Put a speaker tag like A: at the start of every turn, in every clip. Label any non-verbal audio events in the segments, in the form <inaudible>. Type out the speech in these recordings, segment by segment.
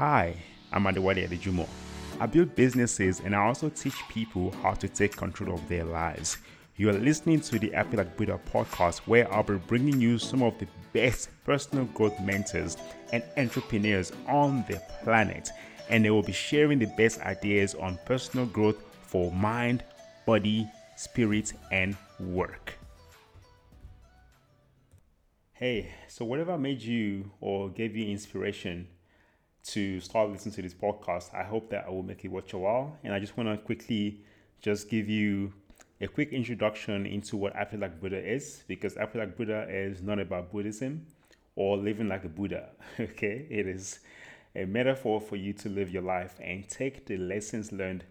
A: Hi, I'm Adewale Adejumo. I build businesses and I also teach people how to take control of their lives. You are listening to the Like Buddha podcast, where I'll be bringing you some of the best personal growth mentors and entrepreneurs on the planet, and they will be sharing the best ideas on personal growth for mind, body, spirit, and work. Hey, so whatever made you or gave you inspiration to start listening to this podcast, I hope that I will make it worth your while. And I just want to quickly just give you a quick introduction into what I feel like Buddha is, because I feel like Buddha is not about Buddhism or living like a Buddha. <laughs> Okay, it is a metaphor for you to live your life and take the lessons learned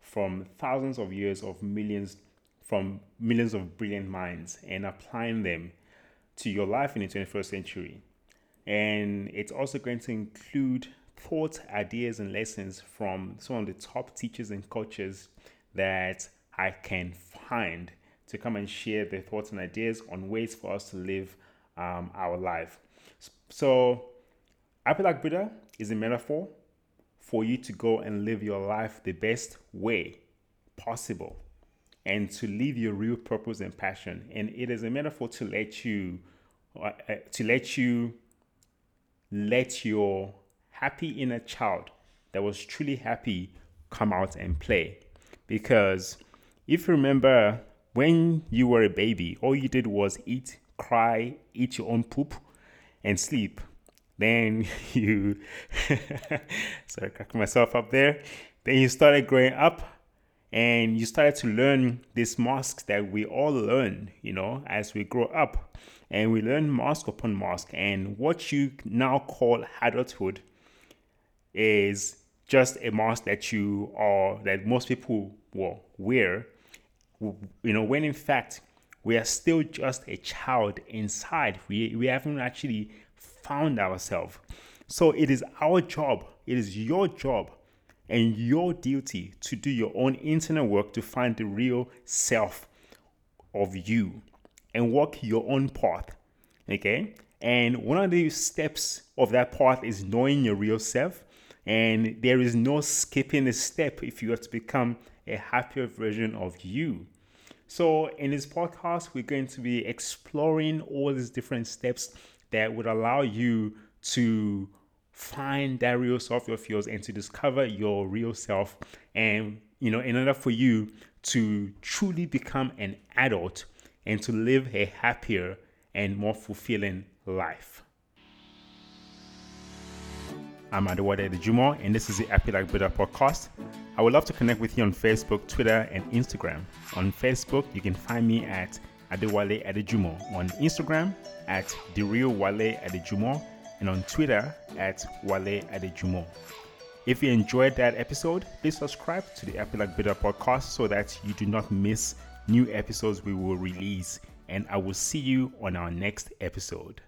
A: from thousands of years of millions from millions of brilliant minds and applying them to your life in the 21st century. And it's also going to include thoughts, ideas, and lessons from some of the top teachers and coaches that I can find to come and share their thoughts and ideas on ways for us to live um, our life. So, like Buddha is a metaphor for you to go and live your life the best way possible and to live your real purpose and passion. And it is a metaphor to let you uh, uh to let you let your happy inner child that was truly happy come out and play. Because if you remember when you were a baby, all you did was eat, cry, eat your own poop, and sleep. Then <laughs> you, <laughs> sorry, cracking myself up there. Then you started growing up and you started to learn these masks that we all learn, you know, as we grow up. And we learn mask upon mask. And what you now call adulthood is just a mask that you are that most people will wear you know when in fact we are still just a child inside we we haven't actually found ourselves so it is our job it is your job and your duty to do your own internal work to find the real self of you and walk your own path okay and one of the steps of that path is knowing your real self and there is no skipping a step if you are to become a happier version of you. So, in this podcast, we're going to be exploring all these different steps that would allow you to find that real self of yours and to discover your real self. And, you know, in order for you to truly become an adult and to live a happier and more fulfilling life. I'm Adewale Adejumo, and this is the Like Buddha podcast. I would love to connect with you on Facebook, Twitter, and Instagram. On Facebook, you can find me at Adewale Adejumo, on Instagram at The Real Wale Adejumo, and on Twitter at Wale Adejumo. If you enjoyed that episode, please subscribe to the Like Buddha podcast so that you do not miss new episodes we will release. And I will see you on our next episode.